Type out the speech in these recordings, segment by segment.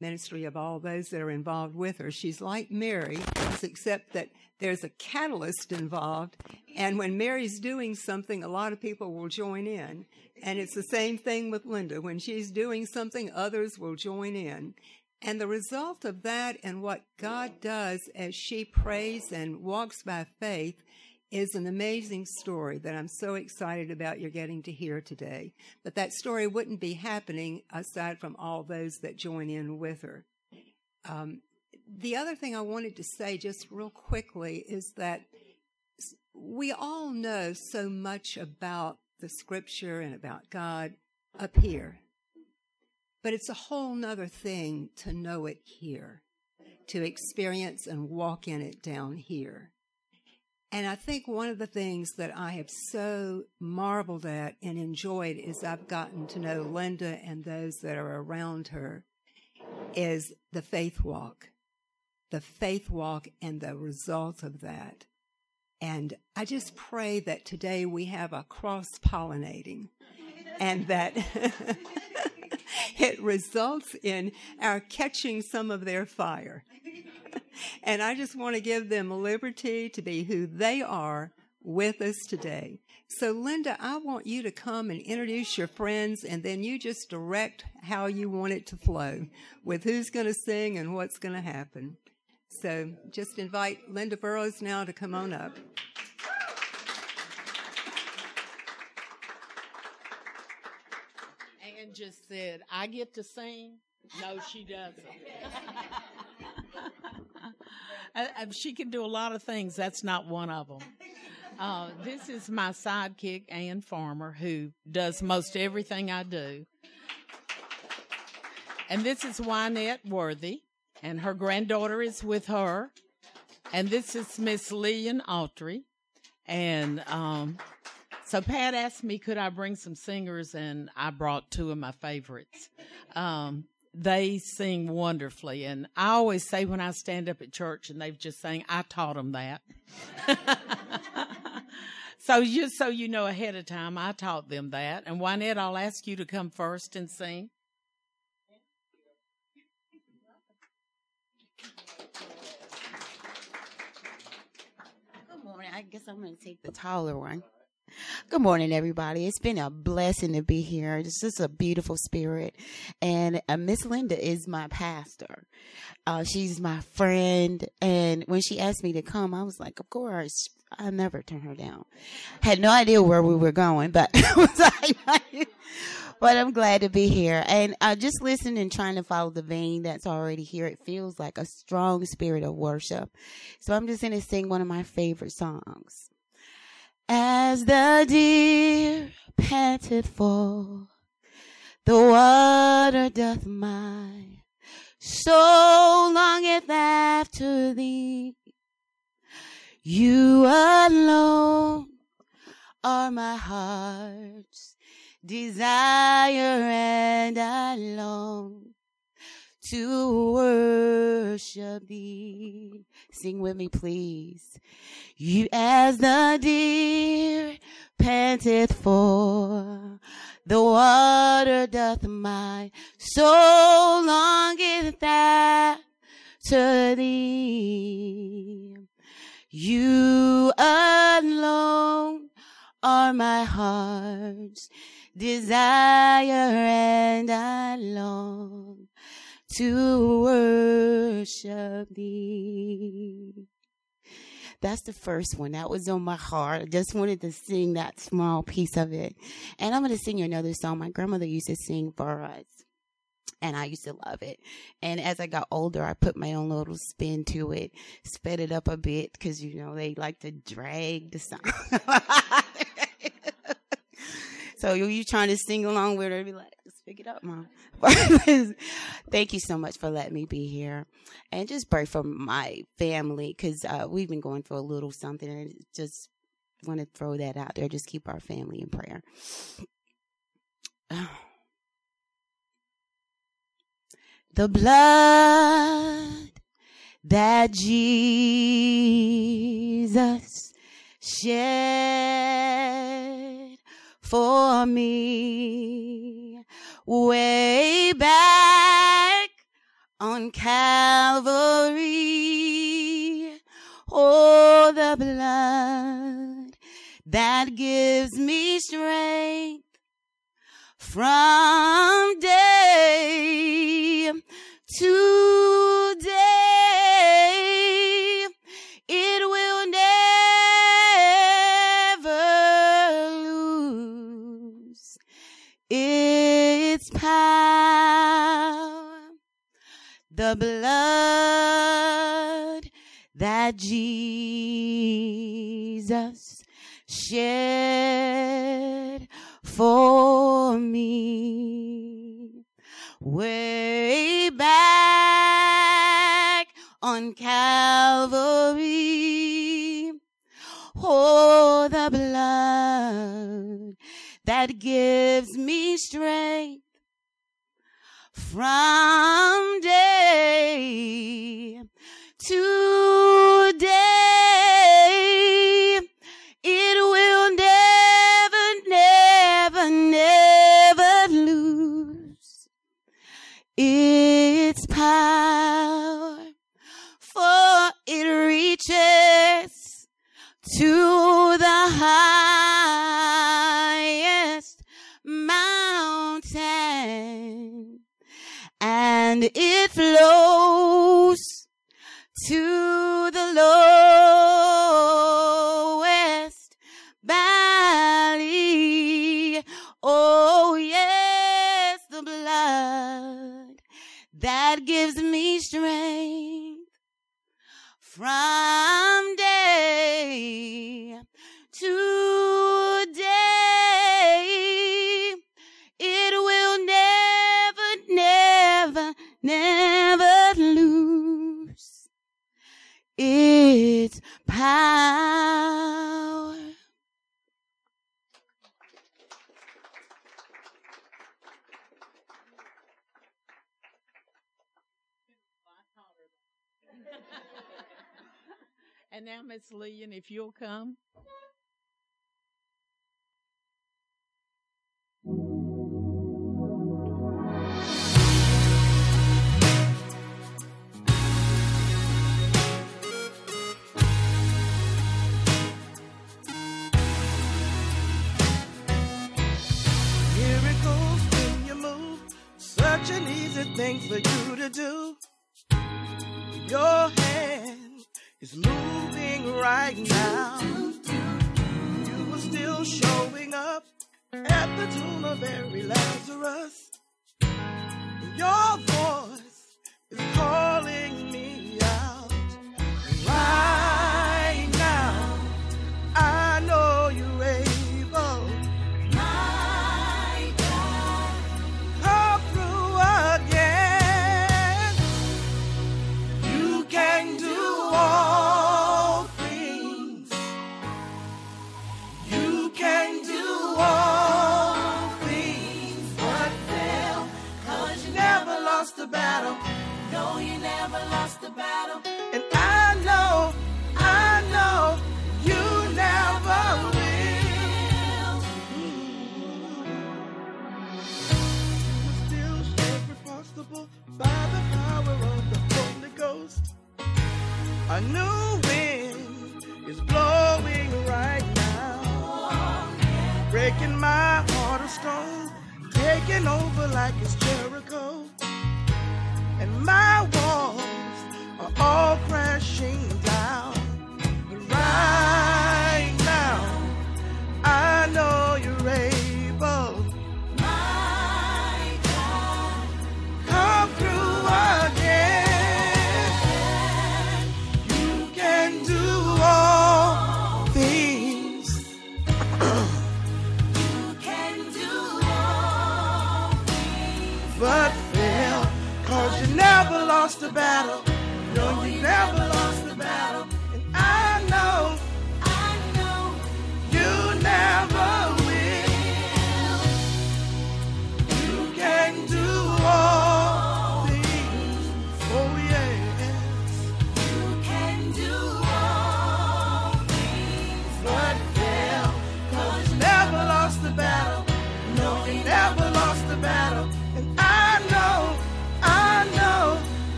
ministry of all those that are involved with her. She's like Mary, except that there's a catalyst involved. And when Mary's doing something, a lot of people will join in. And it's the same thing with Linda. When she's doing something, others will join in. And the result of that and what God does as she prays and walks by faith is an amazing story that I'm so excited about you're getting to hear today. But that story wouldn't be happening aside from all those that join in with her. Um, the other thing I wanted to say just real quickly is that we all know so much about the scripture and about God up here. But it's a whole nother thing to know it here, to experience and walk in it down here. And I think one of the things that I have so marveled at and enjoyed is I've gotten to know Linda and those that are around her is the faith walk, the faith walk and the result of that. And I just pray that today we have a cross pollinating and that it results in our catching some of their fire and I just want to give them liberty to be who they are with us today. So, Linda, I want you to come and introduce your friends, and then you just direct how you want it to flow with who's going to sing and what's going to happen. So, just invite Linda Burrows now to come on up. Ann just said, I get to sing. No, she doesn't. she can do a lot of things. That's not one of them. Uh, this is my sidekick, Ann Farmer, who does most everything I do. And this is Wynette Worthy, and her granddaughter is with her. And this is Miss Lillian Autry. And um, so Pat asked me, could I bring some singers? And I brought two of my favorites. Um, they sing wonderfully. And I always say when I stand up at church and they've just sang, I taught them that. so just so you know ahead of time, I taught them that. And Wynette, I'll ask you to come first and sing. Good morning. I guess I'm going to take the taller one. Good morning, everybody. It's been a blessing to be here. It's just a beautiful spirit. And uh, Miss Linda is my pastor. Uh, she's my friend. And when she asked me to come, I was like, of course. I never turn her down. Had no idea where we were going, but but I'm glad to be here. And uh, just listening and trying to follow the vein that's already here. It feels like a strong spirit of worship. So I'm just going to sing one of my favorite songs. As the deer panted for the water doth my soul longeth after thee. You alone are my heart's desire and I long to worship thee. Sing with me, please. You as the deer panteth for the water doth my soul longeth after thee. You alone are my heart's desire and I long to worship thee. That's the first one. That was on my heart. I just wanted to sing that small piece of it. And I'm going to sing you another song my grandmother used to sing for us. And I used to love it. And as I got older, I put my own little spin to it, sped it up a bit because, you know, they like to drag the song. so you trying to sing along with her, be like, Pick it up, mom. Thank you so much for letting me be here, and just pray for my family because uh, we've been going through a little something, and just want to throw that out there. Just keep our family in prayer. The blood that Jesus shed for me way back on Calvary. Oh, the blood that gives me strength from day to day. The blood that Jesus shed for me way back on Calvary. Oh, the blood that gives me strength from day to day. Flows to the lowest valley. Oh yes, the blood that gives me strength from power. And now, Miss Lillian, if you'll come. Now. You were still showing up at the tomb of Mary Lazarus. A new wind is blowing right now, breaking my heart of stone, taking over like it's Jericho, and my walls are all crashing down. Right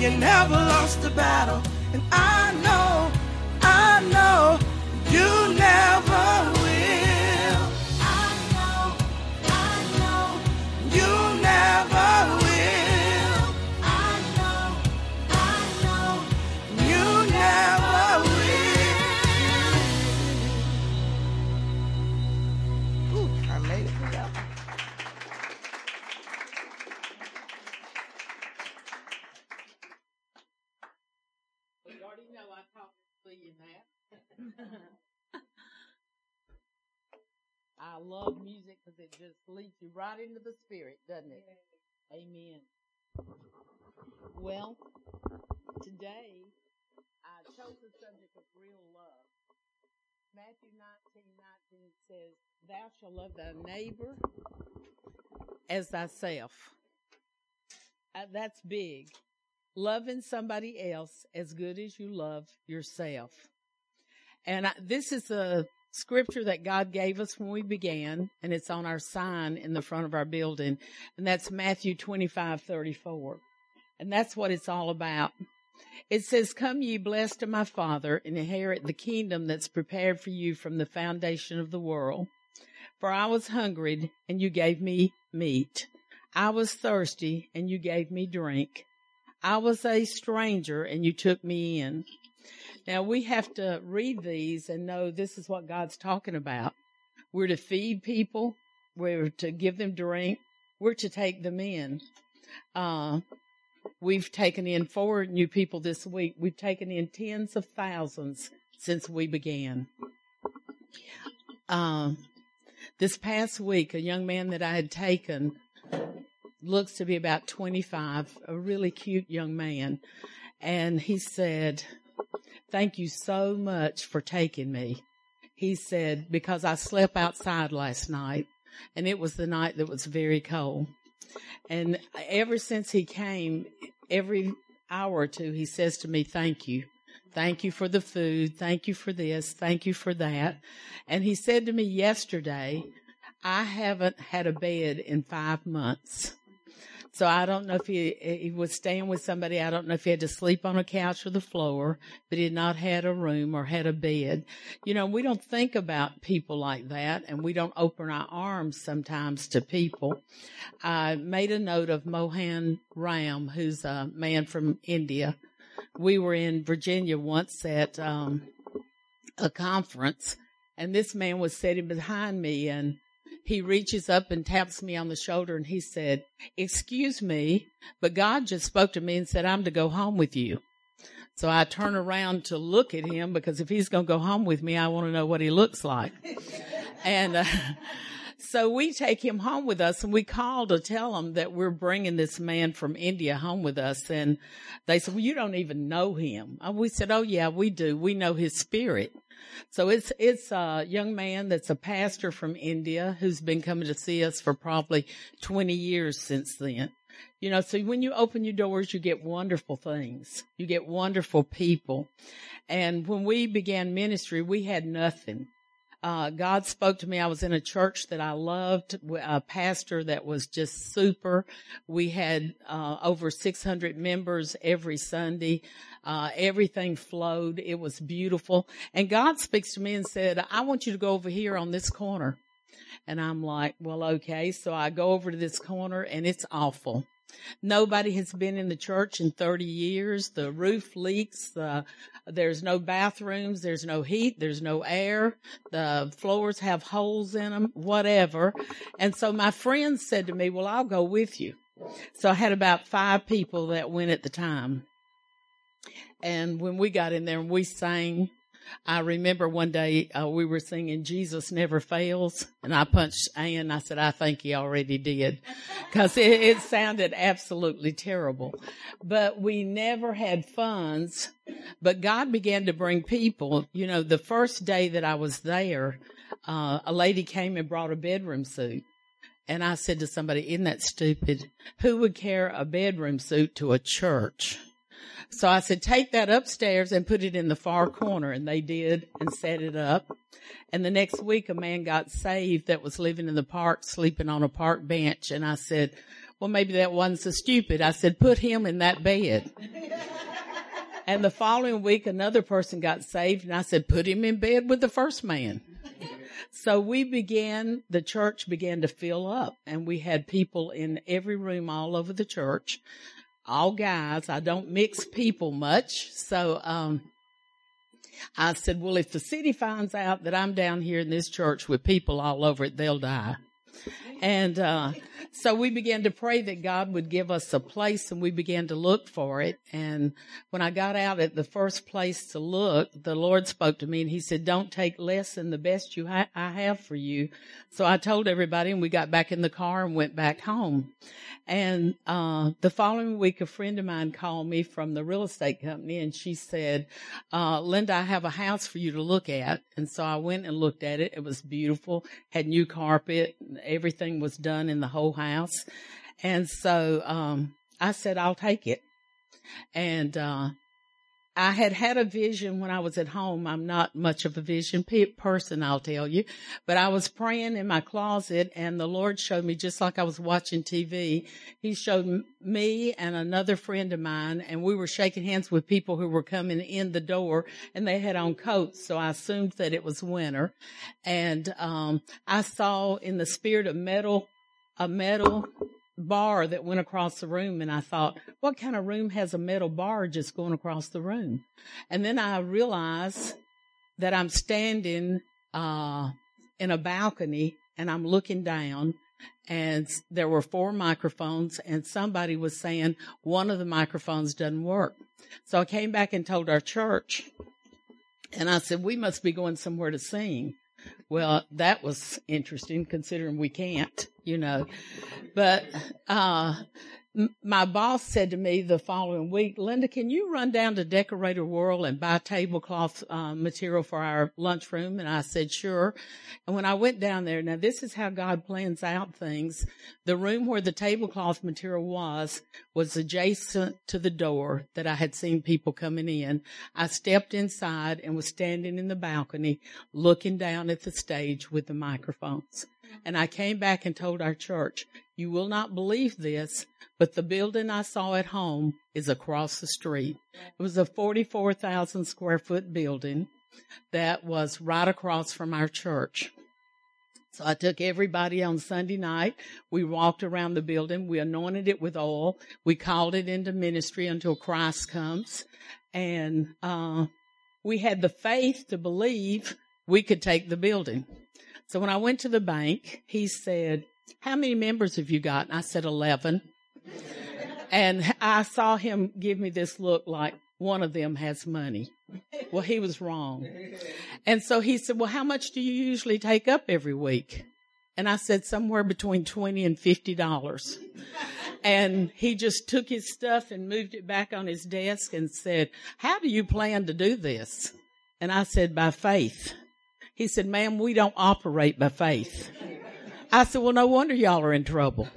you never lost a battle. And I know, I know, love music because it just leads you right into the spirit, doesn't it? Amen. Well, today I chose the subject of real love. Matthew 19, 19 says, Thou shalt love thy neighbor as thyself. Uh, that's big loving somebody else as good as you love yourself. And I, this is a scripture that God gave us when we began, and it's on our sign in the front of our building, and that's Matthew 25, 34. And that's what it's all about. It says, Come ye blessed of my Father, and inherit the kingdom that's prepared for you from the foundation of the world. For I was hungry, and you gave me meat. I was thirsty, and you gave me drink. I was a stranger and you took me in. Now we have to read these and know this is what God's talking about. We're to feed people. We're to give them drink. We're to take them in. Uh, we've taken in four new people this week. We've taken in tens of thousands since we began. Um, this past week, a young man that I had taken looks to be about 25, a really cute young man. And he said, Thank you so much for taking me. He said, Because I slept outside last night and it was the night that was very cold. And ever since he came, every hour or two, he says to me, Thank you. Thank you for the food. Thank you for this. Thank you for that. And he said to me yesterday, I haven't had a bed in five months. So I don't know if he, he was staying with somebody. I don't know if he had to sleep on a couch or the floor, but he had not had a room or had a bed. You know, we don't think about people like that and we don't open our arms sometimes to people. I made a note of Mohan Ram, who's a man from India. We were in Virginia once at, um, a conference and this man was sitting behind me and he reaches up and taps me on the shoulder and he said, excuse me, but God just spoke to me and said, I'm to go home with you. So I turn around to look at him because if he's going to go home with me, I want to know what he looks like. and, uh, so we take him home with us and we call to tell him that we're bringing this man from India home with us. And they said, well, you don't even know him. And we said, oh yeah, we do. We know his spirit. So it's, it's a young man that's a pastor from India who's been coming to see us for probably 20 years since then. You know, so when you open your doors, you get wonderful things. You get wonderful people. And when we began ministry, we had nothing. Uh, God spoke to me. I was in a church that I loved, a pastor that was just super. We had, uh, over 600 members every Sunday. Uh, everything flowed. It was beautiful. And God speaks to me and said, I want you to go over here on this corner. And I'm like, well, okay. So I go over to this corner and it's awful. Nobody has been in the church in 30 years. The roof leaks. The, there's no bathrooms. There's no heat. There's no air. The floors have holes in them, whatever. And so my friend said to me, well, I'll go with you. So I had about five people that went at the time. And when we got in there and we sang, I remember one day uh, we were singing Jesus Never Fails, and I punched Ann. I said, I think he already did, because it, it sounded absolutely terrible. But we never had funds, but God began to bring people. You know, the first day that I was there, uh, a lady came and brought a bedroom suit. And I said to somebody, Isn't that stupid? Who would care a bedroom suit to a church? So I said, take that upstairs and put it in the far corner. And they did and set it up. And the next week, a man got saved that was living in the park, sleeping on a park bench. And I said, well, maybe that wasn't so stupid. I said, put him in that bed. and the following week, another person got saved. And I said, put him in bed with the first man. So we began, the church began to fill up and we had people in every room all over the church all guys. I don't mix people much. So, um, I said, well, if the city finds out that I'm down here in this church with people all over it, they'll die. And, uh, so we began to pray that God would give us a place and we began to look for it. And when I got out at the first place to look, the Lord spoke to me and he said, don't take less than the best you ha- I have for you. So I told everybody and we got back in the car and went back home. And, uh, the following week, a friend of mine called me from the real estate company and she said, uh, Linda, I have a house for you to look at. And so I went and looked at it. It was beautiful, had new carpet, everything was done in the whole house. And so, um, I said, I'll take it. And, uh, I had had a vision when I was at home. I'm not much of a vision pe- person, I'll tell you, but I was praying in my closet and the Lord showed me just like I was watching TV. He showed me and another friend of mine and we were shaking hands with people who were coming in the door and they had on coats. So I assumed that it was winter. And, um, I saw in the spirit of metal, a metal bar that went across the room and I thought, what kind of room has a metal bar just going across the room? And then I realized that I'm standing, uh, in a balcony and I'm looking down and there were four microphones and somebody was saying one of the microphones doesn't work. So I came back and told our church and I said, we must be going somewhere to sing. Well, that was interesting considering we can't, you know. But uh, my boss said to me the following week, Linda, can you run down to Decorator World and buy tablecloth uh, material for our lunchroom? And I said, sure. And when I went down there, now this is how God plans out things. The room where the tablecloth material was, was adjacent to the door that I had seen people coming in. I stepped inside and was standing in the balcony looking down at the stage with the microphones. And I came back and told our church, you will not believe this, but the building I saw at home is across the street. It was a 44,000 square foot building that was right across from our church. So I took everybody on Sunday night. We walked around the building. We anointed it with oil. We called it into ministry until Christ comes. And, uh, we had the faith to believe we could take the building. So when I went to the bank, he said, how many members have you got? And I said, 11. And I saw him give me this look like one of them has money. Well, he was wrong. And so he said, well, how much do you usually take up every week? And I said somewhere between 20 and $50. And he just took his stuff and moved it back on his desk and said, how do you plan to do this? And I said, by faith. He said, ma'am, we don't operate by faith. I said, well, no wonder y'all are in trouble.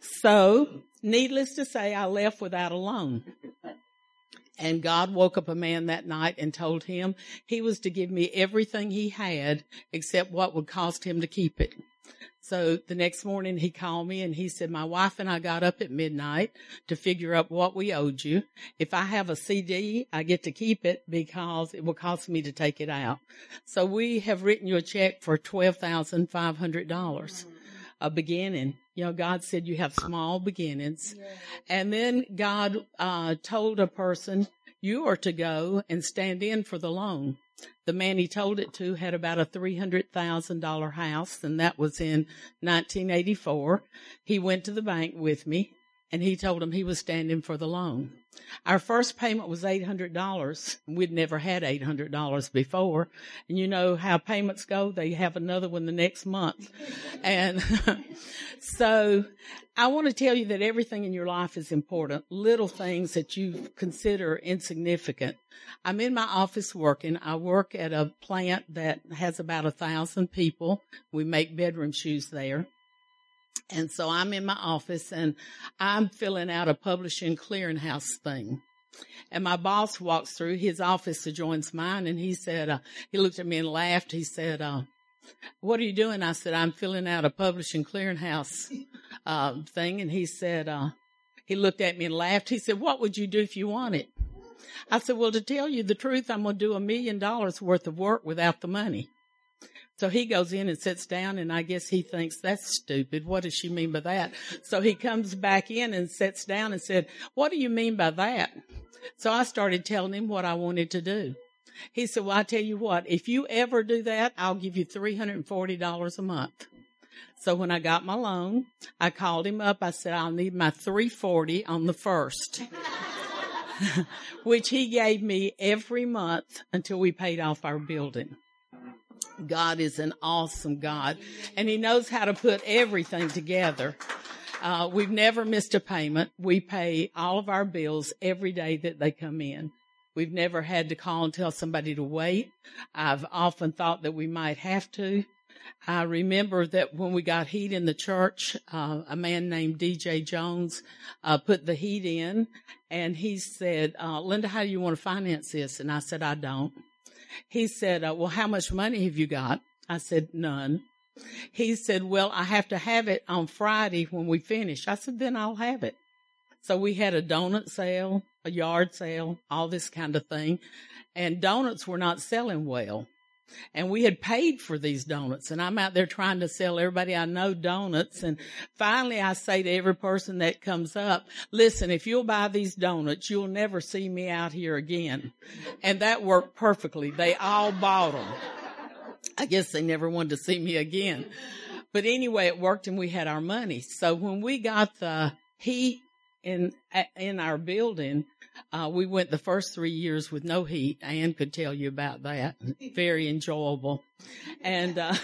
So, needless to say, I left without a loan. And God woke up a man that night and told him he was to give me everything he had except what would cost him to keep it. So the next morning he called me and he said, my wife and I got up at midnight to figure out what we owed you. If I have a CD, I get to keep it because it will cost me to take it out. So we have written you a check for $12,500, a beginning. You know, God said you have small beginnings. And then God, uh, told a person, you are to go and stand in for the loan. The man he told it to had about a $300,000 house, and that was in 1984. He went to the bank with me, and he told him he was standing for the loan. Our first payment was $800. We'd never had $800 before. And you know how payments go? They have another one the next month. And so I want to tell you that everything in your life is important. Little things that you consider insignificant. I'm in my office working. I work at a plant that has about a thousand people. We make bedroom shoes there. And so I'm in my office and I'm filling out a publishing clearinghouse thing. And my boss walks through his office joins mine and he said, uh, he looked at me and laughed. He said, uh, what are you doing? I said, I'm filling out a publishing clearinghouse, uh, thing. And he said, uh, he looked at me and laughed. He said, what would you do if you won it? I said, well, to tell you the truth, I'm going to do a million dollars worth of work without the money. So he goes in and sits down and I guess he thinks that's stupid. What does she mean by that? So he comes back in and sits down and said, what do you mean by that? So I started telling him what I wanted to do. He said, well, I tell you what, if you ever do that, I'll give you $340 a month. So when I got my loan, I called him up. I said, I'll need my 340 on the first, which he gave me every month until we paid off our building. God is an awesome God and he knows how to put everything together. Uh, we've never missed a payment. We pay all of our bills every day that they come in. We've never had to call and tell somebody to wait. I've often thought that we might have to. I remember that when we got heat in the church, uh, a man named DJ Jones uh, put the heat in, and he said, uh, "Linda, how do you want to finance this?" And I said, "I don't." He said, uh, "Well, how much money have you got?" I said, "None." He said, "Well, I have to have it on Friday when we finish." I said, "Then I'll have it." So we had a donut sale, a yard sale, all this kind of thing, and donuts were not selling well. And we had paid for these donuts and I'm out there trying to sell everybody I know donuts. And finally I say to every person that comes up, listen, if you'll buy these donuts, you'll never see me out here again. And that worked perfectly. They all bought them. I guess they never wanted to see me again. But anyway, it worked and we had our money. So when we got the heat in, in our building, uh, we went the first three years with no heat. Ann could tell you about that. Very enjoyable. And, uh,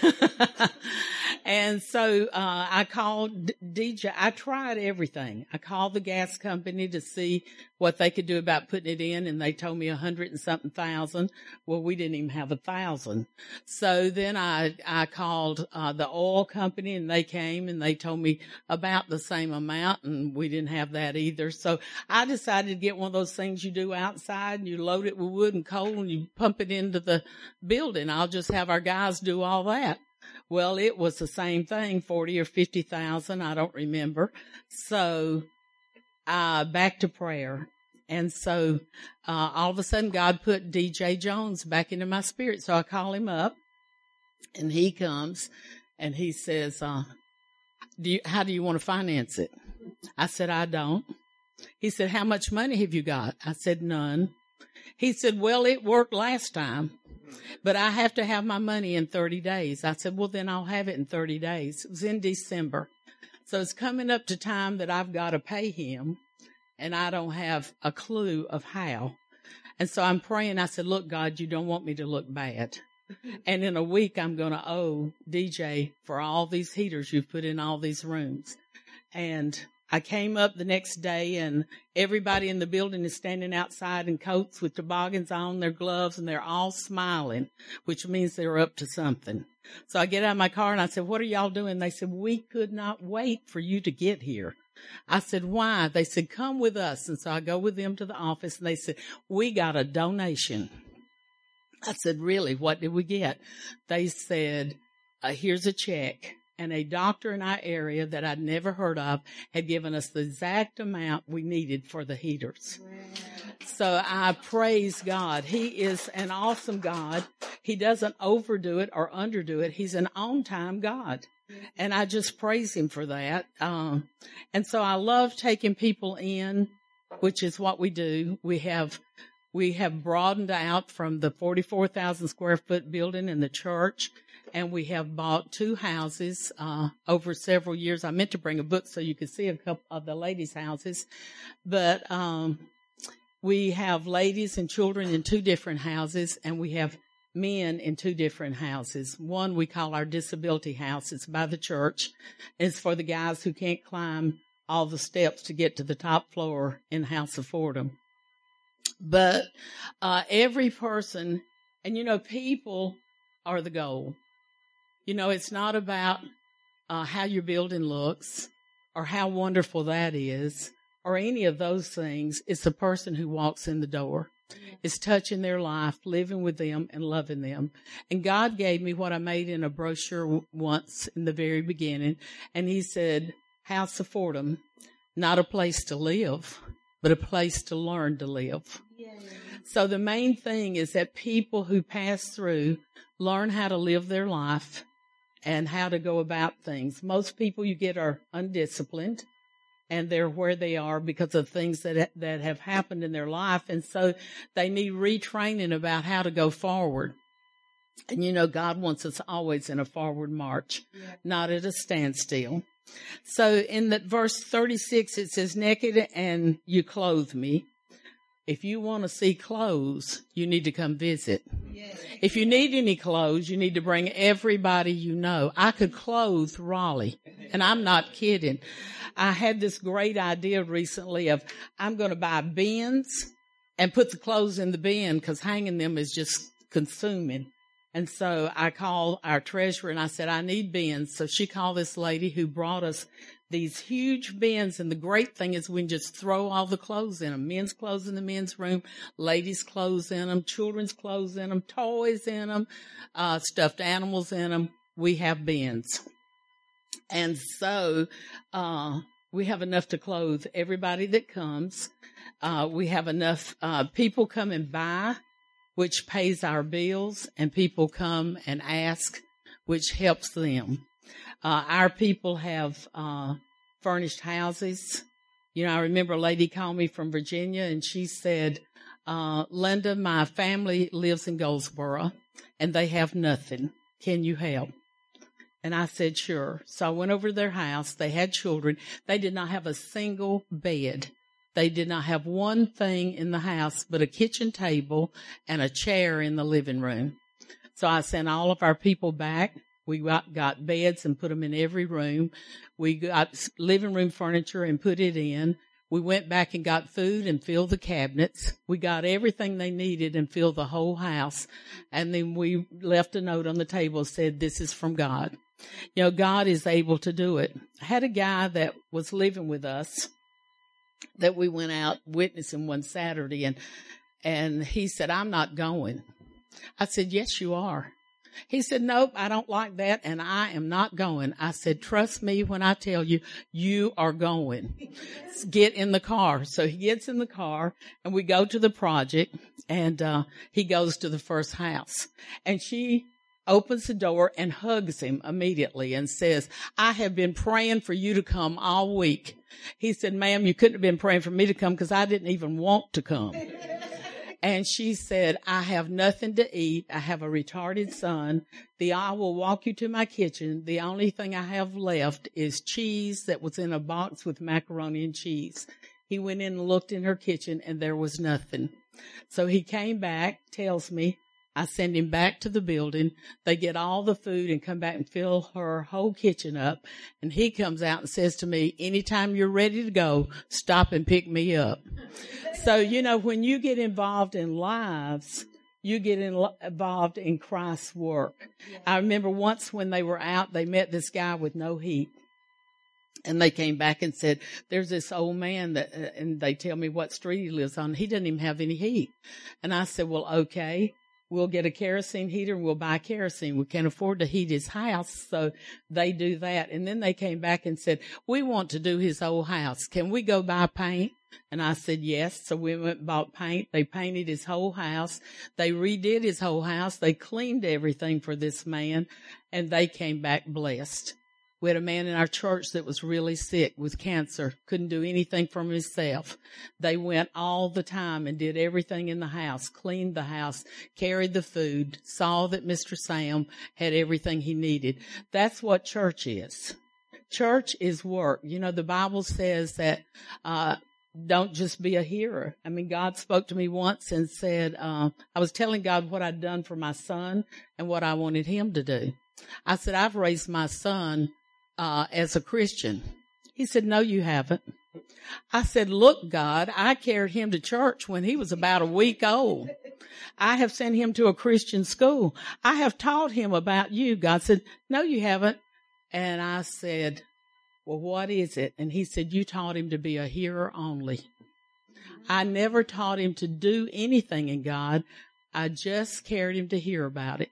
and so, uh, I called DJ. I tried everything. I called the gas company to see what they could do about putting it in and they told me a hundred and something thousand. Well, we didn't even have a thousand. So then I, I called, uh, the oil company and they came and they told me about the same amount and we didn't have that either. So I decided to get one of those things you do outside and you load it with wood and coal and you pump it into the building. I'll just have our guys do all that. Well, it was the same thing, 40 or 50,000. I don't remember. So, uh, back to prayer. And so, uh, all of a sudden God put DJ Jones back into my spirit. So I call him up and he comes and he says, uh, do you, how do you want to finance it? I said, I don't. He said, how much money have you got? I said, none. He said, well, it worked last time, but I have to have my money in 30 days. I said, well, then I'll have it in 30 days. It was in December. So it's coming up to time that I've got to pay him and I don't have a clue of how. And so I'm praying. I said, look, God, you don't want me to look bad. And in a week, I'm going to owe DJ for all these heaters you've put in all these rooms. And I came up the next day and everybody in the building is standing outside in coats with toboggans on, their gloves, and they're all smiling, which means they're up to something. So I get out of my car and I said, what are y'all doing? They said, we could not wait for you to get here. I said, why? They said, come with us. And so I go with them to the office and they said, we got a donation. I said, really? What did we get? They said, uh, here's a check. And a doctor in our area that I'd never heard of had given us the exact amount we needed for the heaters. So I praise God. He is an awesome God. He doesn't overdo it or underdo it. He's an on time God. And I just praise him for that. Um, and so I love taking people in, which is what we do. We have We have broadened out from the 44,000 square foot building in the church, and we have bought two houses uh, over several years. I meant to bring a book so you could see a couple of the ladies' houses, but um, we have ladies and children in two different houses, and we have men in two different houses. One we call our disability house. It's by the church. It's for the guys who can't climb all the steps to get to the top floor in House of Fordham. But uh, every person, and you know, people are the goal. You know, it's not about uh, how your building looks or how wonderful that is or any of those things. It's the person who walks in the door. It's touching their life, living with them, and loving them. And God gave me what I made in a brochure once in the very beginning. And He said, House of Fordham, not a place to live, but a place to learn to live. So the main thing is that people who pass through learn how to live their life and how to go about things. Most people you get are undisciplined and they're where they are because of things that that have happened in their life and so they need retraining about how to go forward. And you know God wants us always in a forward march, not at a standstill. So in the verse 36 it says naked and you clothe me. If you want to see clothes, you need to come visit. If you need any clothes, you need to bring everybody you know. I could clothe Raleigh, and I'm not kidding. I had this great idea recently of I'm going to buy bins and put the clothes in the bin because hanging them is just consuming. And so I called our treasurer and I said, I need bins. So she called this lady who brought us these huge bins. And the great thing is we can just throw all the clothes in them. Men's clothes in the men's room, ladies' clothes in them, children's clothes in them, toys in them, uh, stuffed animals in them. We have bins. And so, uh, we have enough to clothe everybody that comes. Uh, we have enough, uh, people come and buy, which pays our bills, and people come and ask, which helps them. Uh, our people have, uh, furnished houses. You know, I remember a lady called me from Virginia and she said, uh, Linda, my family lives in Goldsboro and they have nothing. Can you help? And I said, sure. So I went over to their house. They had children. They did not have a single bed. They did not have one thing in the house but a kitchen table and a chair in the living room. So I sent all of our people back. We got, beds and put them in every room. We got living room furniture and put it in. We went back and got food and filled the cabinets. We got everything they needed and filled the whole house. And then we left a note on the table said, this is from God. You know, God is able to do it. I had a guy that was living with us that we went out witnessing one Saturday and, and he said, I'm not going. I said, yes, you are. He said, nope, I don't like that and I am not going. I said, trust me when I tell you, you are going. Get in the car. So he gets in the car and we go to the project and, uh, he goes to the first house and she opens the door and hugs him immediately and says, I have been praying for you to come all week. He said, ma'am, you couldn't have been praying for me to come because I didn't even want to come. And she said, I have nothing to eat. I have a retarded son. The I will walk you to my kitchen. The only thing I have left is cheese that was in a box with macaroni and cheese. He went in and looked in her kitchen and there was nothing. So he came back, tells me, I send him back to the building. They get all the food and come back and fill her whole kitchen up. And he comes out and says to me, anytime you're ready to go, stop and pick me up. So, you know, when you get involved in lives, you get in, involved in Christ's work. I remember once when they were out, they met this guy with no heat. And they came back and said, there's this old man that, uh, and they tell me what street he lives on. He doesn't even have any heat. And I said, well, okay, we'll get a kerosene heater and we'll buy kerosene. We can't afford to heat his house. So they do that. And then they came back and said, we want to do his whole house. Can we go buy paint? And I said, yes. So we went bought paint. They painted his whole house. They redid his whole house. They cleaned everything for this man and they came back blessed. We had a man in our church that was really sick with cancer, couldn't do anything for himself. They went all the time and did everything in the house, cleaned the house, carried the food, saw that Mr. Sam had everything he needed. That's what church is. Church is work. You know, the Bible says that, uh, don't just be a hearer. I mean, God spoke to me once and said, uh, I was telling God what I'd done for my son and what I wanted him to do. I said, I've raised my son uh, as a Christian. He said, No, you haven't. I said, Look, God, I carried him to church when he was about a week old. I have sent him to a Christian school. I have taught him about you. God said, No, you haven't. And I said, Well, what is it? And he said, You taught him to be a hearer only. I never taught him to do anything in God. I just carried him to hear about it.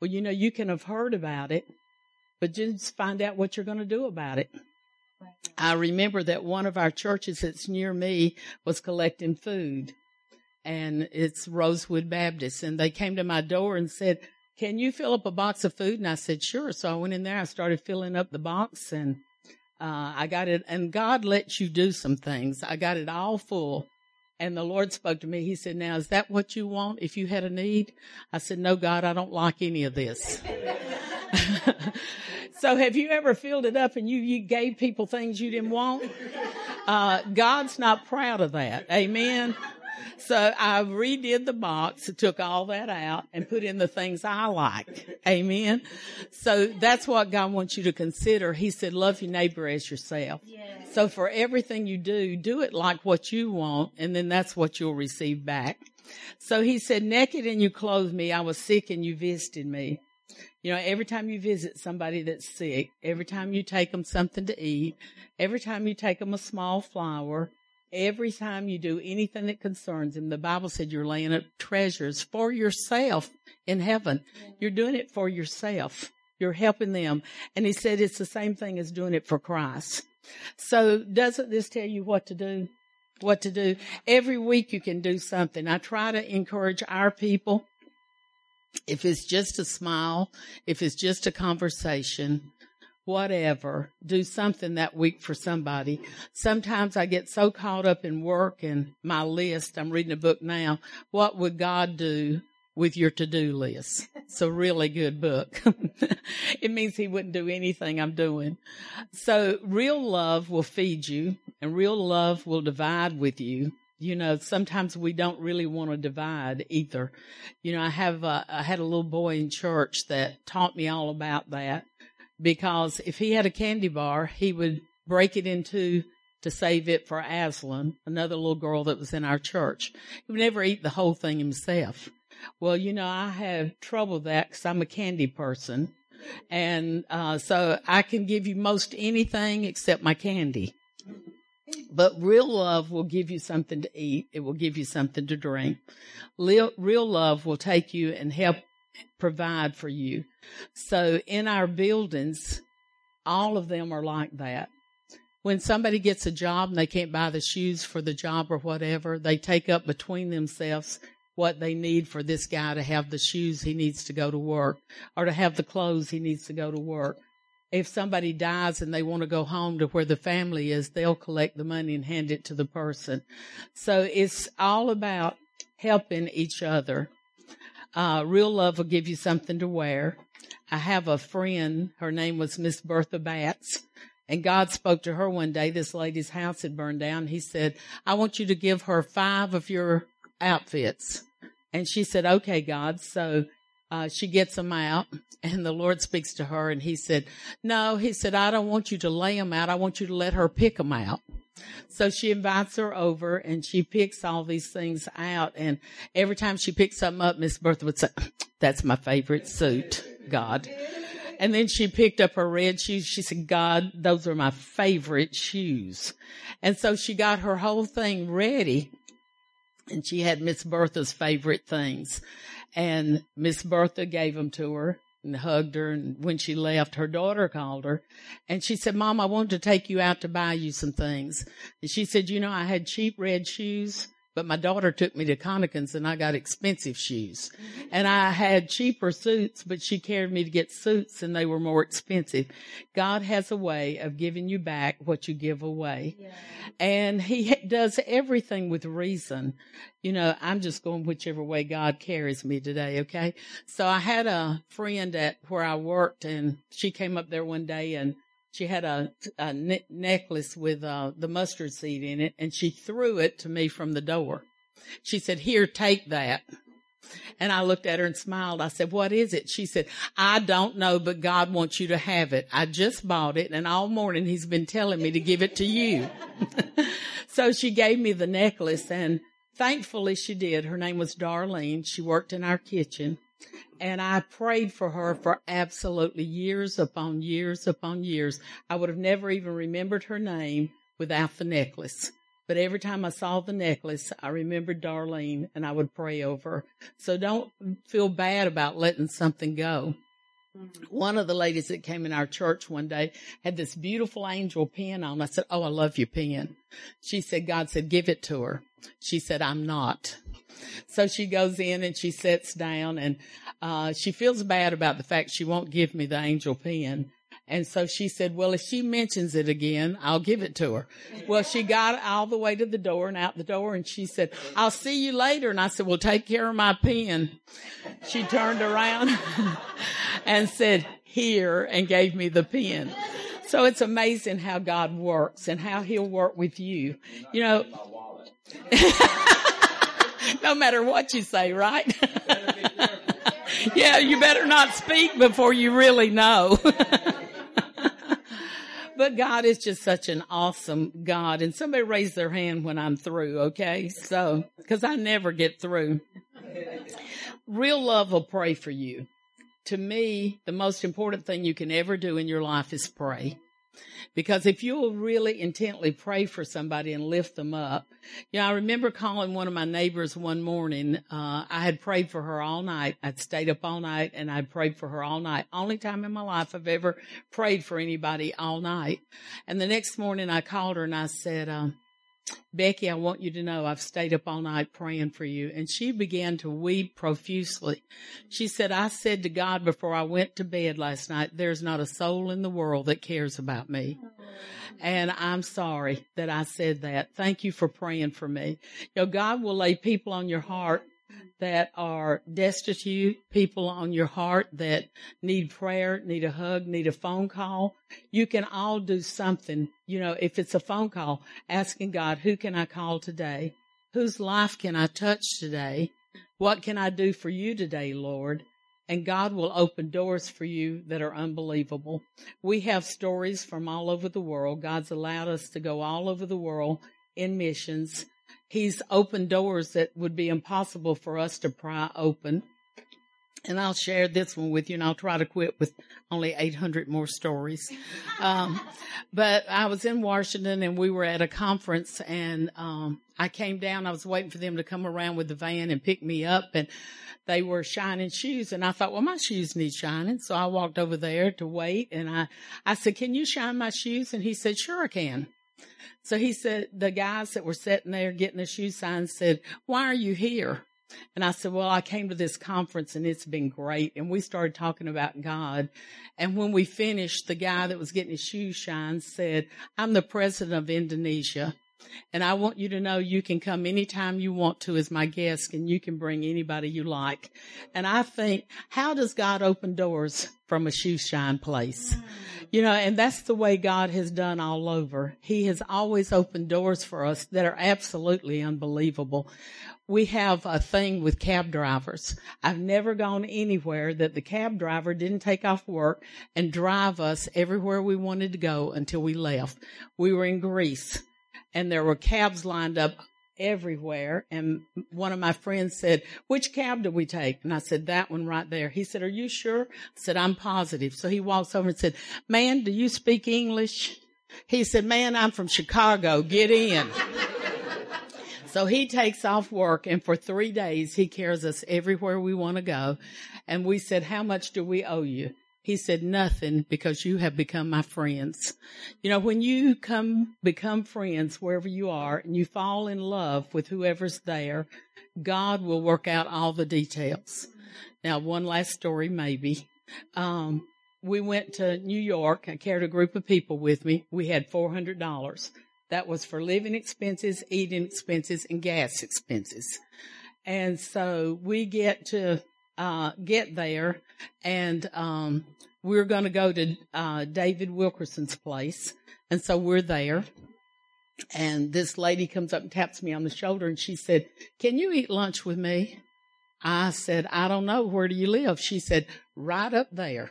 Well, you know, you can have heard about it, but just find out what you're going to do about it. I remember that one of our churches that's near me was collecting food and it's Rosewood Baptist and they came to my door and said, can you fill up a box of food? And I said, sure. So I went in there, I started filling up the box and, uh, I got it and God lets you do some things. I got it all full. And the Lord spoke to me. He said, now is that what you want if you had a need? I said, no, God, I don't like any of this. so have you ever filled it up and you, you gave people things you didn't want? Uh, God's not proud of that. Amen. So I redid the box, took all that out and put in the things I like. Amen. So that's what God wants you to consider. He said, love your neighbor as yourself. So for everything you do, do it like what you want and then that's what you'll receive back. So he said, naked and you clothed me. I was sick and you visited me. You know, every time you visit somebody that's sick, every time you take them something to eat, every time you take them a small flower, every time you do anything that concerns them, the Bible said you're laying up treasures for yourself in heaven. You're doing it for yourself. You're helping them. And he said it's the same thing as doing it for Christ. So doesn't this tell you what to do? What to do? Every week you can do something. I try to encourage our people if it's just a smile, if it's just a conversation, whatever, do something that week for somebody. Sometimes I get so caught up in work and my list. I'm reading a book now. What would God do with your to-do list? It's a really good book. it means he wouldn't do anything I'm doing. So real love will feed you and real love will divide with you you know, sometimes we don't really want to divide either. You know, I have, uh, I had a little boy in church that taught me all about that because if he had a candy bar, he would break it into to save it for Aslan, another little girl that was in our church. He would never eat the whole thing himself. Well, you know, I have trouble with that because I'm a candy person. And, uh, so I can give you most anything except my candy. But real love will give you something to eat. It will give you something to drink. Real, real love will take you and help provide for you. So in our buildings, all of them are like that. When somebody gets a job and they can't buy the shoes for the job or whatever, they take up between themselves what they need for this guy to have the shoes he needs to go to work or to have the clothes he needs to go to work if somebody dies and they want to go home to where the family is, they'll collect the money and hand it to the person. So it's all about helping each other. Uh, real love will give you something to wear. I have a friend, her name was Miss Bertha Batts, and God spoke to her one day. This lady's house had burned down. He said, I want you to give her five of your outfits. And she said, okay, God. So uh, she gets them out and the Lord speaks to her and he said, no, he said, I don't want you to lay them out. I want you to let her pick them out. So she invites her over and she picks all these things out. And every time she picks something up, Miss Bertha would say, that's my favorite suit, God. And then she picked up her red shoes. She said, God, those are my favorite shoes. And so she got her whole thing ready and she had Miss Bertha's favorite things. And Miss Bertha gave them to her and hugged her. And when she left, her daughter called her and she said, Mom, I wanted to take you out to buy you some things. And she said, you know, I had cheap red shoes but my daughter took me to Connikins and I got expensive shoes. Mm-hmm. And I had cheaper suits, but she carried me to get suits and they were more expensive. God has a way of giving you back what you give away. And he does everything with reason. You know, I'm just going whichever way God carries me today. Okay. So I had a friend at where I worked and she came up there one day and she had a, a ne- necklace with uh, the mustard seed in it and she threw it to me from the door. She said, here, take that. And I looked at her and smiled. I said, what is it? She said, I don't know, but God wants you to have it. I just bought it and all morning he's been telling me to give it to you. so she gave me the necklace and thankfully she did. Her name was Darlene. She worked in our kitchen and I prayed for her for absolutely years upon years upon years. I would have never even remembered her name without the necklace. But every time I saw the necklace, I remembered Darlene and I would pray over her. So don't feel bad about letting something go. Mm-hmm. One of the ladies that came in our church one day had this beautiful angel pen on. I said, Oh, I love your pen. She said, God said, give it to her. She said, I'm not. So she goes in and she sits down and uh, she feels bad about the fact she won't give me the angel pen. And so she said, well, if she mentions it again, I'll give it to her. Well, she got all the way to the door and out the door and she said, I'll see you later. And I said, well, take care of my pen. She turned around and said, here and gave me the pen. So it's amazing how God works and how he'll work with you. You know, no matter what you say, right? yeah, you better not speak before you really know. but God is just such an awesome God. And somebody raise their hand when I'm through, okay? So, cause I never get through. Real love will pray for you. To me, the most important thing you can ever do in your life is pray. Because if you'll really intently pray for somebody and lift them up, you know, I remember calling one of my neighbors one morning. Uh, I had prayed for her all night. I'd stayed up all night and I'd prayed for her all night. Only time in my life I've ever prayed for anybody all night. And the next morning I called her and I said, um, Becky, I want you to know I've stayed up all night praying for you. And she began to weep profusely. She said, I said to God before I went to bed last night, there's not a soul in the world that cares about me. And I'm sorry that I said that. Thank you for praying for me. You know, God will lay people on your heart that are destitute, people on your heart that need prayer, need a hug, need a phone call. You can all do something. You know, if it's a phone call, asking God, who can I call today? Whose life can I touch today? What can I do for you today, Lord? And God will open doors for you that are unbelievable. We have stories from all over the world. God's allowed us to go all over the world in missions. He's opened doors that would be impossible for us to pry open. And I'll share this one with you and I'll try to quit with only 800 more stories. Um, but I was in Washington and we were at a conference and, um, I came down. I was waiting for them to come around with the van and pick me up and they were shining shoes and I thought, well, my shoes need shining. So I walked over there to wait and I, I said, can you shine my shoes? And he said, sure I can. So he said, the guys that were sitting there getting their shoe signed said, why are you here? And I said, well, I came to this conference and it's been great. And we started talking about God. And when we finished, the guy that was getting his shoes shined said, I'm the president of Indonesia. And I want you to know you can come anytime you want to as my guest and you can bring anybody you like. And I think, how does God open doors from a shoe shine place? Mm. You know, and that's the way God has done all over. He has always opened doors for us that are absolutely unbelievable. We have a thing with cab drivers. I've never gone anywhere that the cab driver didn't take off work and drive us everywhere we wanted to go until we left. We were in Greece and there were cabs lined up everywhere. And one of my friends said, which cab do we take? And I said, that one right there. He said, are you sure? I said, I'm positive. So he walks over and said, man, do you speak English? He said, man, I'm from Chicago. Get in. So he takes off work and for three days he carries us everywhere we want to go. And we said, how much do we owe you? He said, nothing because you have become my friends. You know, when you come, become friends wherever you are and you fall in love with whoever's there, God will work out all the details. Now, one last story, maybe. Um, we went to New York. I carried a group of people with me. We had $400. That was for living expenses, eating expenses, and gas expenses. And so we get to uh, get there, and um, we're going to go to uh, David Wilkerson's place. And so we're there. And this lady comes up and taps me on the shoulder, and she said, Can you eat lunch with me? I said, I don't know. Where do you live? She said, Right up there.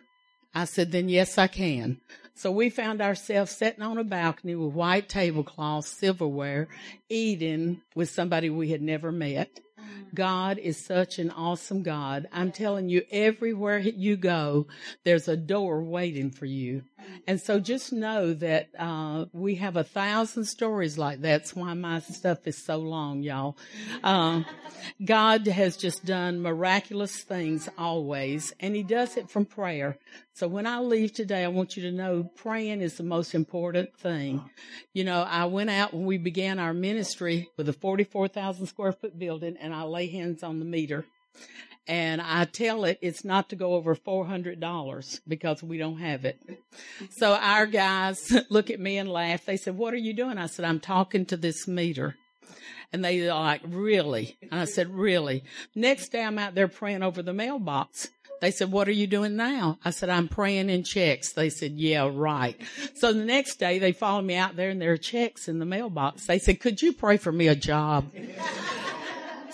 I said, Then yes, I can. So we found ourselves sitting on a balcony with white tablecloths, silverware, eating with somebody we had never met. Mm. God is such an awesome God. I'm telling you, everywhere you go, there's a door waiting for you. And so just know that uh, we have a thousand stories like that. That's why my stuff is so long, y'all. Um, God has just done miraculous things always, and He does it from prayer. So when I leave today, I want you to know praying is the most important thing. You know, I went out when we began our ministry with a 44,000 square foot building, and I lay hands on the meter. And I tell it it's not to go over $400 because we don't have it. So our guys look at me and laugh. They said, What are you doing? I said, I'm talking to this meter. And they are like, Really? And I said, Really? Next day I'm out there praying over the mailbox. They said, What are you doing now? I said, I'm praying in checks. They said, Yeah, right. So the next day they followed me out there and there are checks in the mailbox. They said, Could you pray for me a job?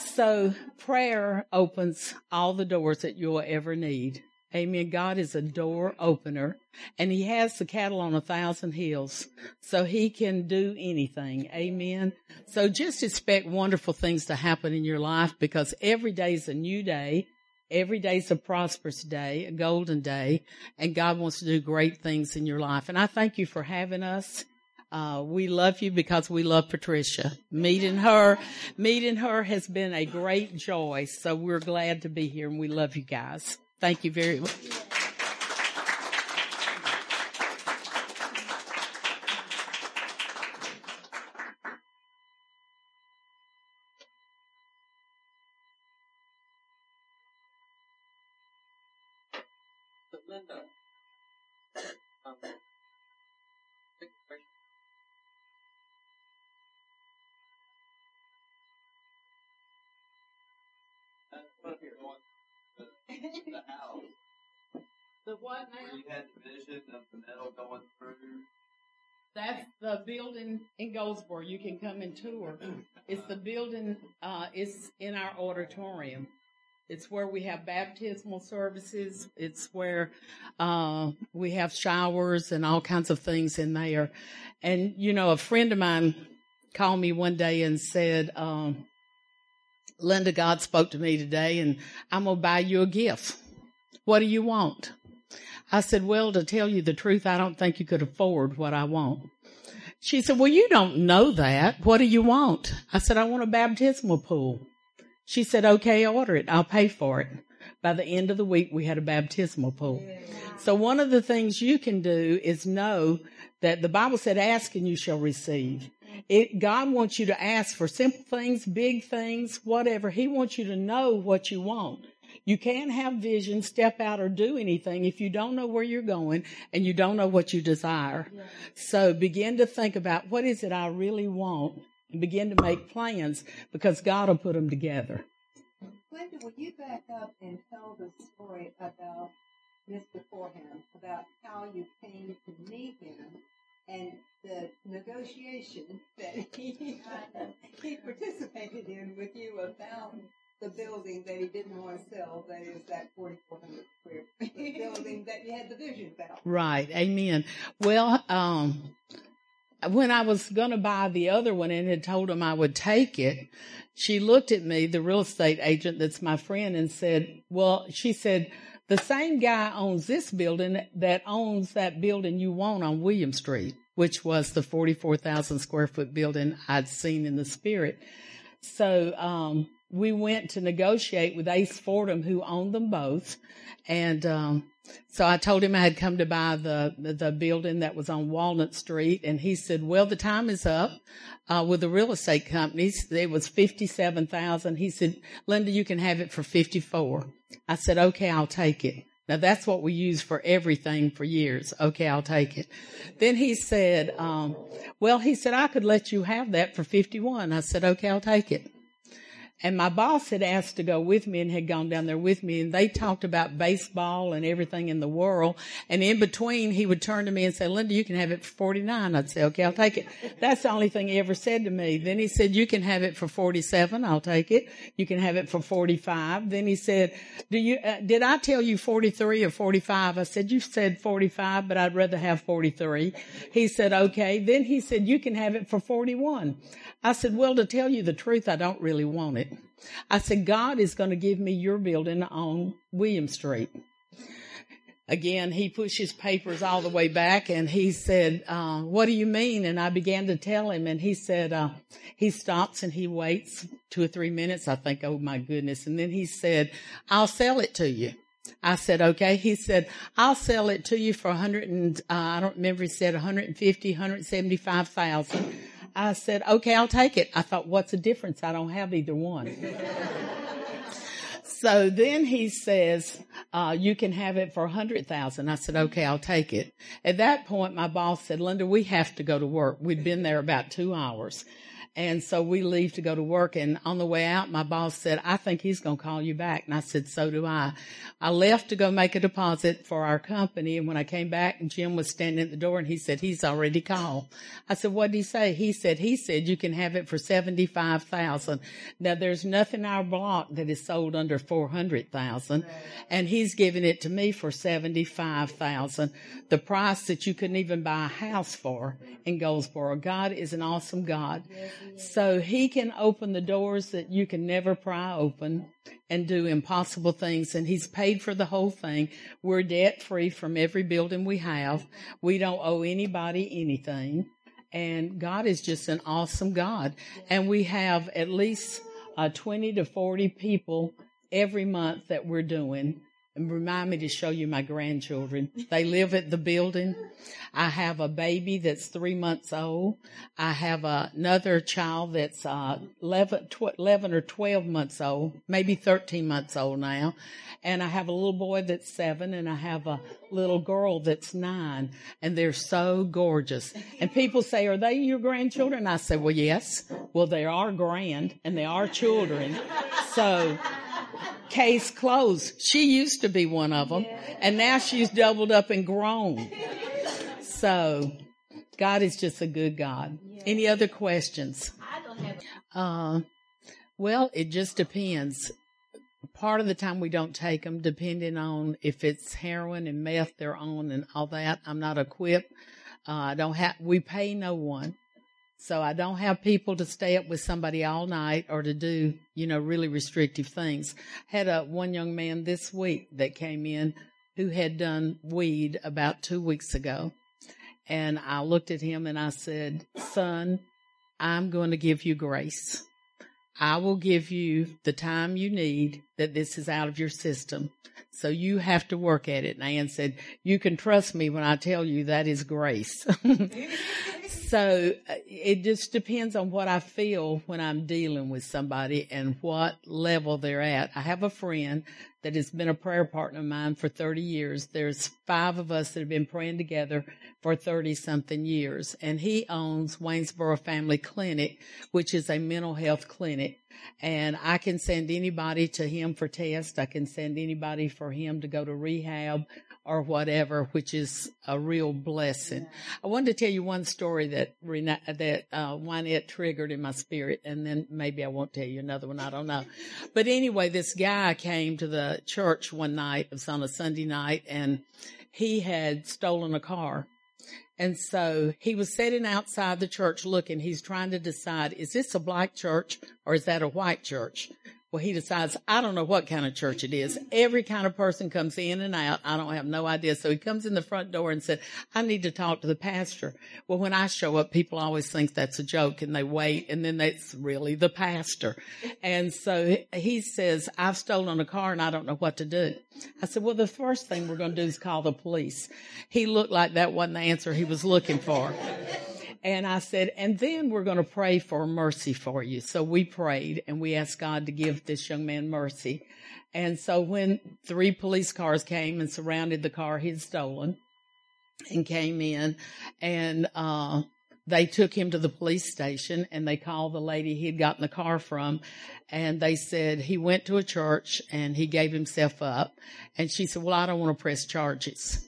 So prayer opens all the doors that you'll ever need. Amen. God is a door opener and he has the cattle on a thousand hills so he can do anything. Amen. So just expect wonderful things to happen in your life because every day is a new day. Every day is a prosperous day, a golden day, and God wants to do great things in your life. And I thank you for having us. Uh, we love you because we love Patricia. Meeting her, meeting her has been a great joy. So we're glad to be here and we love you guys. Thank you very much. Goldsboro. You can come and tour. It's the building, uh, it's in our auditorium. It's where we have baptismal services. It's where, uh, we have showers and all kinds of things in there. And, you know, a friend of mine called me one day and said, um, Linda, God spoke to me today and I'm going to buy you a gift. What do you want? I said, well, to tell you the truth, I don't think you could afford what I want. She said, well, you don't know that. What do you want? I said, I want a baptismal pool. She said, okay, order it. I'll pay for it. By the end of the week, we had a baptismal pool. So one of the things you can do is know that the Bible said, ask and you shall receive. It, God wants you to ask for simple things, big things, whatever. He wants you to know what you want. You can't have vision, step out, or do anything if you don't know where you're going and you don't know what you desire. So begin to think about what is it I really want and begin to make plans because God will put them together. Linda, will you back up and tell the story about Mr. Fordham, about how you came to meet him and the negotiation that he, he participated in with you about the building that he didn't want to sell, that is that 4,400 square foot building that you had the vision about? Right. Amen. Well, um, when I was going to buy the other one and had told him I would take it, she looked at me, the real estate agent that's my friend, and said, well, she said, the same guy owns this building that owns that building you want on William Street, which was the 44,000 square foot building I'd seen in the spirit. So, um, we went to negotiate with Ace Fordham, who owned them both. And, um, so I told him I had come to buy the, the, building that was on Walnut Street. And he said, well, the time is up, uh, with the real estate companies. It was 57,000. He said, Linda, you can have it for 54. I said, okay, I'll take it. Now that's what we use for everything for years. Okay, I'll take it. Then he said, um, well, he said, I could let you have that for 51. I said, okay, I'll take it. And my boss had asked to go with me and had gone down there with me and they talked about baseball and everything in the world. And in between, he would turn to me and say, Linda, you can have it for 49. I'd say, okay, I'll take it. That's the only thing he ever said to me. Then he said, you can have it for 47. I'll take it. You can have it for 45. Then he said, do you, uh, did I tell you 43 or 45? I said, you said 45, but I'd rather have 43. He said, okay. Then he said, you can have it for 41. I said, well, to tell you the truth, I don't really want it. I said, God is going to give me your building on William Street. Again, he pushed his papers all the way back and he said, uh, what do you mean? And I began to tell him and he said, uh, he stops and he waits two or three minutes. I think, oh my goodness. And then he said, I'll sell it to you. I said, okay. He said, I'll sell it to you for a hundred and, uh, I don't remember, he said 150, 175,000. I said, okay, I'll take it. I thought, what's the difference? I don't have either one. so then he says, uh, you can have it for a hundred thousand. I said, okay, I'll take it. At that point, my boss said, Linda, we have to go to work. We'd been there about two hours. And so we leave to go to work. And on the way out, my boss said, I think he's going to call you back. And I said, so do I. I left to go make a deposit for our company. And when I came back, and Jim was standing at the door and he said, he's already called. I said, what did he say? He said, he said, you can have it for 75,000. Now there's nothing in our block that is sold under 400,000. And he's giving it to me for 75,000. The price that you couldn't even buy a house for in Goldsboro. God is an awesome God. So he can open the doors that you can never pry open and do impossible things. And he's paid for the whole thing. We're debt free from every building we have. We don't owe anybody anything. And God is just an awesome God. And we have at least uh, 20 to 40 people every month that we're doing. And remind me to show you my grandchildren. They live at the building. I have a baby that's three months old. I have another child that's uh, 11, tw- 11 or 12 months old, maybe 13 months old now. And I have a little boy that's seven and I have a little girl that's nine and they're so gorgeous. And people say, are they your grandchildren? I say, well, yes. Well, they are grand and they are children. So case closed. She used to be one of them, and now she's doubled up and grown. So, God is just a good God. Any other questions? Uh, well, it just depends. Part of the time we don't take them, depending on if it's heroin and meth they're on and all that. I'm not equipped. Uh, I don't have. We pay no one. So I don't have people to stay up with somebody all night or to do, you know, really restrictive things. Had a one young man this week that came in who had done weed about two weeks ago. And I looked at him and I said, son, I'm going to give you grace. I will give you the time you need that this is out of your system. So you have to work at it. And Ann said, you can trust me when I tell you that is grace. so uh, it just depends on what I feel when I'm dealing with somebody and what level they're at. I have a friend that has been a prayer partner of mine for 30 years. There's five of us that have been praying together for 30 something years. And he owns Waynesboro Family Clinic, which is a mental health clinic. And I can send anybody to him for tests. I can send anybody for him to go to rehab or whatever, which is a real blessing. I wanted to tell you one story that Rena- that uh, Wynette triggered in my spirit, and then maybe I won't tell you another one. I don't know. But anyway, this guy came to the church one night. It was on a Sunday night, and he had stolen a car. And so he was sitting outside the church looking. He's trying to decide, is this a black church or is that a white church? Well, he decides, I don't know what kind of church it is. Every kind of person comes in and out. I don't have no idea. So he comes in the front door and said, I need to talk to the pastor. Well, when I show up, people always think that's a joke and they wait and then that's really the pastor. And so he says, I've stolen a car and I don't know what to do. I said, well, the first thing we're going to do is call the police. He looked like that wasn't the answer he was looking for. And I said, and then we're going to pray for mercy for you. So we prayed and we asked God to give this young man mercy. And so when three police cars came and surrounded the car he'd stolen and came in and, uh, they took him to the police station and they called the lady he'd gotten the car from and they said he went to a church and he gave himself up and she said well i don't want to press charges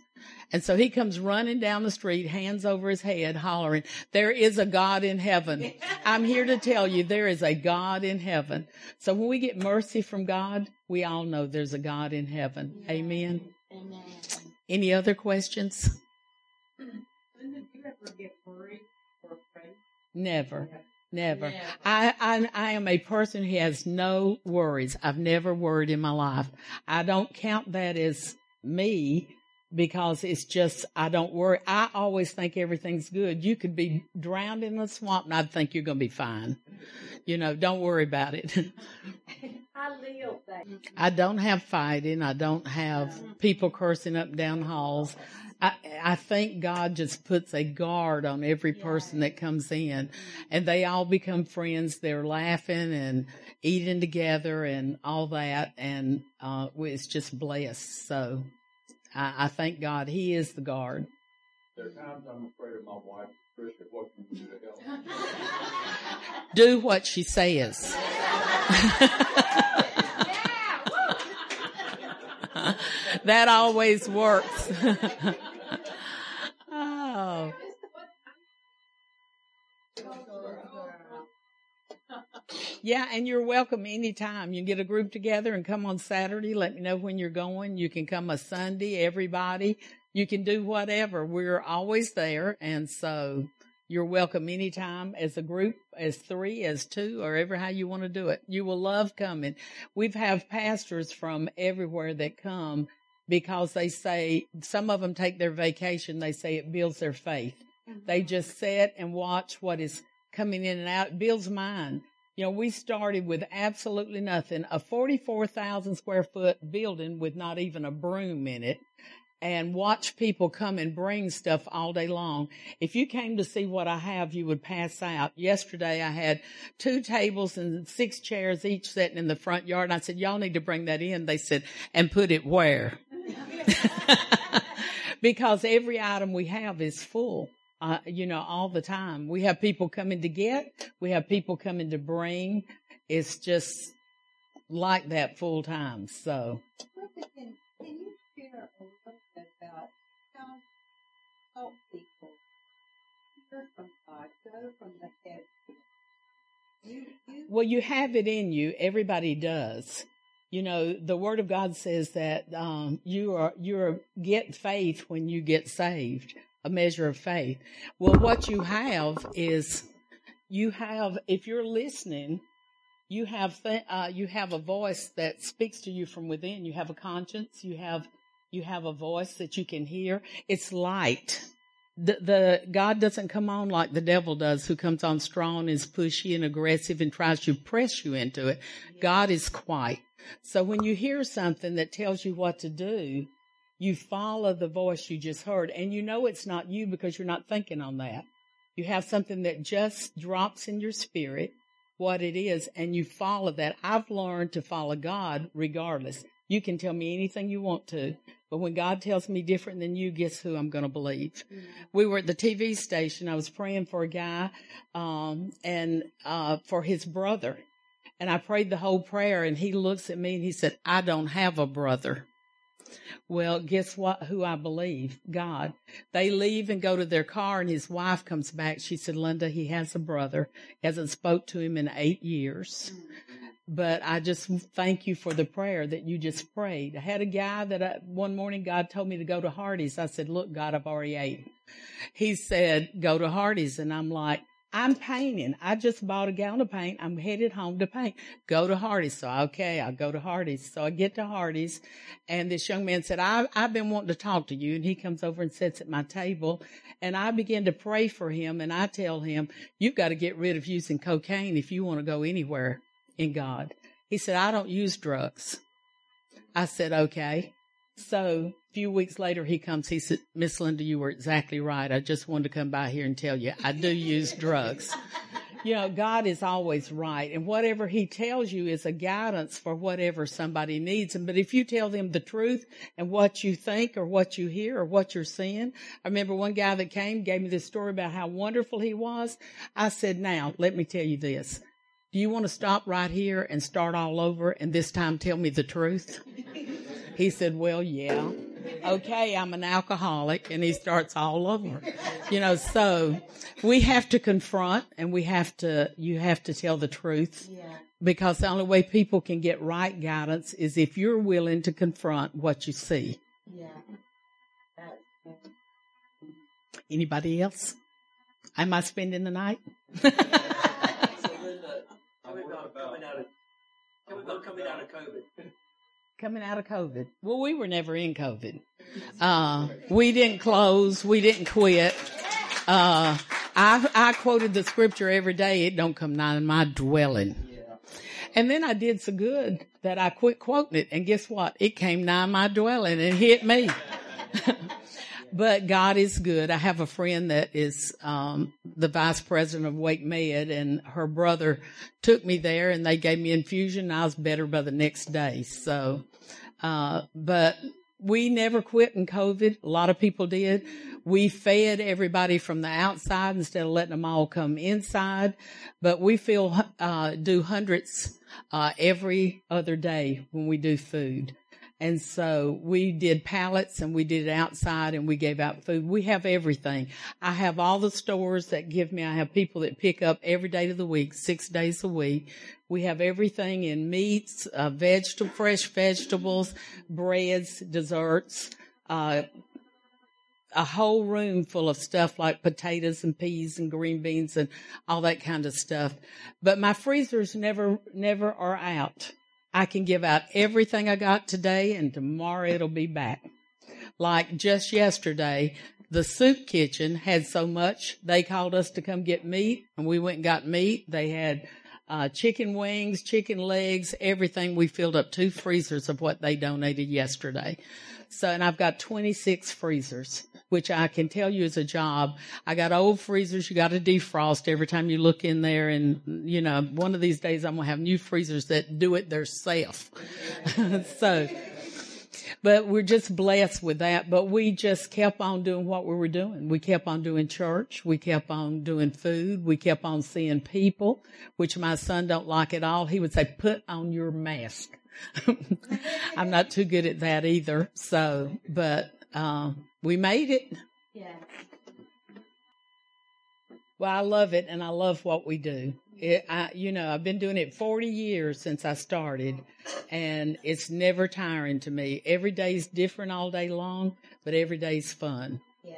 and so he comes running down the street, hands over his head, hollering, there is a God in heaven. I'm here to tell you there is a God in heaven. So when we get mercy from God, we all know there's a God in heaven. Amen. Amen. Any other questions? Never. Never. I, I I am a person who has no worries. I've never worried in my life. I don't count that as me because it's just I don't worry. I always think everything's good. You could be drowned in the swamp and I'd think you're going to be fine. You know, don't worry about it. I live that. I don't have fighting. I don't have people cursing up and down halls. I, I think God just puts a guard on every person that comes in and they all become friends. They're laughing and eating together and all that. And, uh, it's just blessed. So I, I thank God he is the guard. There are times I'm afraid of my wife, Tricia. What can you do to help? Do what she says. that always works. oh. Yeah, and you're welcome anytime. You can get a group together and come on Saturday. Let me know when you're going. You can come a Sunday, everybody. You can do whatever. We're always there. And so you're welcome anytime as a group, as three, as two, or ever how you want to do it. You will love coming. We've have pastors from everywhere that come because they say some of them take their vacation. They say it builds their faith. They mm-hmm. just sit and watch what is coming in and out. It builds mine. You know, we started with absolutely nothing, a 44,000 square foot building with not even a broom in it and watch people come and bring stuff all day long. If you came to see what I have, you would pass out. Yesterday I had two tables and six chairs each sitting in the front yard. And I said, y'all need to bring that in. They said, and put it where? because every item we have is full. Uh, you know, all the time. We have people coming to get, we have people coming to bring. It's just like that full time. So, Can, can you share a little bit about how help people hear from God, go from the head you, you well, you have it in you. Everybody does. You know, the word of God says that, um, you are, you're get faith when you get saved, a measure of faith. Well, what you have is you have, if you're listening, you have, th- uh, you have a voice that speaks to you from within. You have a conscience. You have, you have a voice that you can hear. It's light. The, the God doesn't come on like the devil does, who comes on strong, is pushy and aggressive, and tries to press you into it. God is quiet. So when you hear something that tells you what to do, you follow the voice you just heard, and you know it's not you because you're not thinking on that. You have something that just drops in your spirit, what it is, and you follow that. I've learned to follow God regardless. You can tell me anything you want to, but when God tells me different than you, guess who I'm going to believe? We were at the TV station. I was praying for a guy, um, and, uh, for his brother. And I prayed the whole prayer and he looks at me and he said, I don't have a brother. Well, guess what? Who I believe? God. They leave and go to their car and his wife comes back. She said, Linda, he has a brother. Hasn't spoke to him in eight years. But I just thank you for the prayer that you just prayed. I had a guy that I, one morning God told me to go to Hardee's. I said, look, God, I've already ate. He said, go to Hardee's. And I'm like, I'm painting. I just bought a gallon of paint. I'm headed home to paint. Go to Hardee's. So, okay, I'll go to Hardee's. So I get to Hardee's and this young man said, I, I've been wanting to talk to you. And he comes over and sits at my table and I begin to pray for him. And I tell him, you've got to get rid of using cocaine if you want to go anywhere in God. He said, I don't use drugs. I said, okay. So few weeks later, he comes. He said, Miss Linda, you were exactly right. I just wanted to come by here and tell you I do use drugs. You know, God is always right. And whatever he tells you is a guidance for whatever somebody needs. And, but if you tell them the truth and what you think or what you hear or what you're seeing, I remember one guy that came, gave me this story about how wonderful he was. I said, now let me tell you this. Do you want to stop right here and start all over and this time tell me the truth? He said, well, yeah. Okay, I'm an alcoholic and he starts all over. You know, so we have to confront and we have to, you have to tell the truth because the only way people can get right guidance is if you're willing to confront what you see. Yeah. Anybody else? Am I spending the night? So Linda, coming out, coming out of, coming out of COVID. Coming out of COVID. Well, we were never in COVID. Uh, we didn't close. We didn't quit. Uh, I, I quoted the scripture every day. It don't come nigh my dwelling. And then I did so good that I quit quoting it. And guess what? It came nigh my dwelling and hit me. but God is good. I have a friend that is um, the vice president of WakeMed, and her brother took me there, and they gave me infusion. I was better by the next day. So, uh, but we never quit in COVID. A lot of people did. We fed everybody from the outside instead of letting them all come inside. But we feel uh, do hundreds uh, every other day when we do food. And so we did pallets and we did it outside and we gave out food. We have everything. I have all the stores that give me, I have people that pick up every day of the week, six days a week. We have everything in meats, uh, vegetable, fresh vegetables, breads, desserts, uh, a whole room full of stuff like potatoes and peas and green beans and all that kind of stuff. But my freezers never, never are out. I can give out everything I got today and tomorrow it'll be back. Like just yesterday, the soup kitchen had so much, they called us to come get meat and we went and got meat. They had uh, chicken wings, chicken legs, everything. We filled up two freezers of what they donated yesterday. So, and I've got 26 freezers, which I can tell you is a job. I got old freezers. You got to defrost every time you look in there. And, you know, one of these days I'm going to have new freezers that do it themselves. so, but we're just blessed with that. But we just kept on doing what we were doing. We kept on doing church. We kept on doing food. We kept on seeing people, which my son don't like at all. He would say, put on your mask. I'm not too good at that either. So, but, uh, we made it. Yeah. Well, I love it and I love what we do. It, I, you know, I've been doing it 40 years since I started and it's never tiring to me. Every day's different all day long, but every day's fun. Yeah.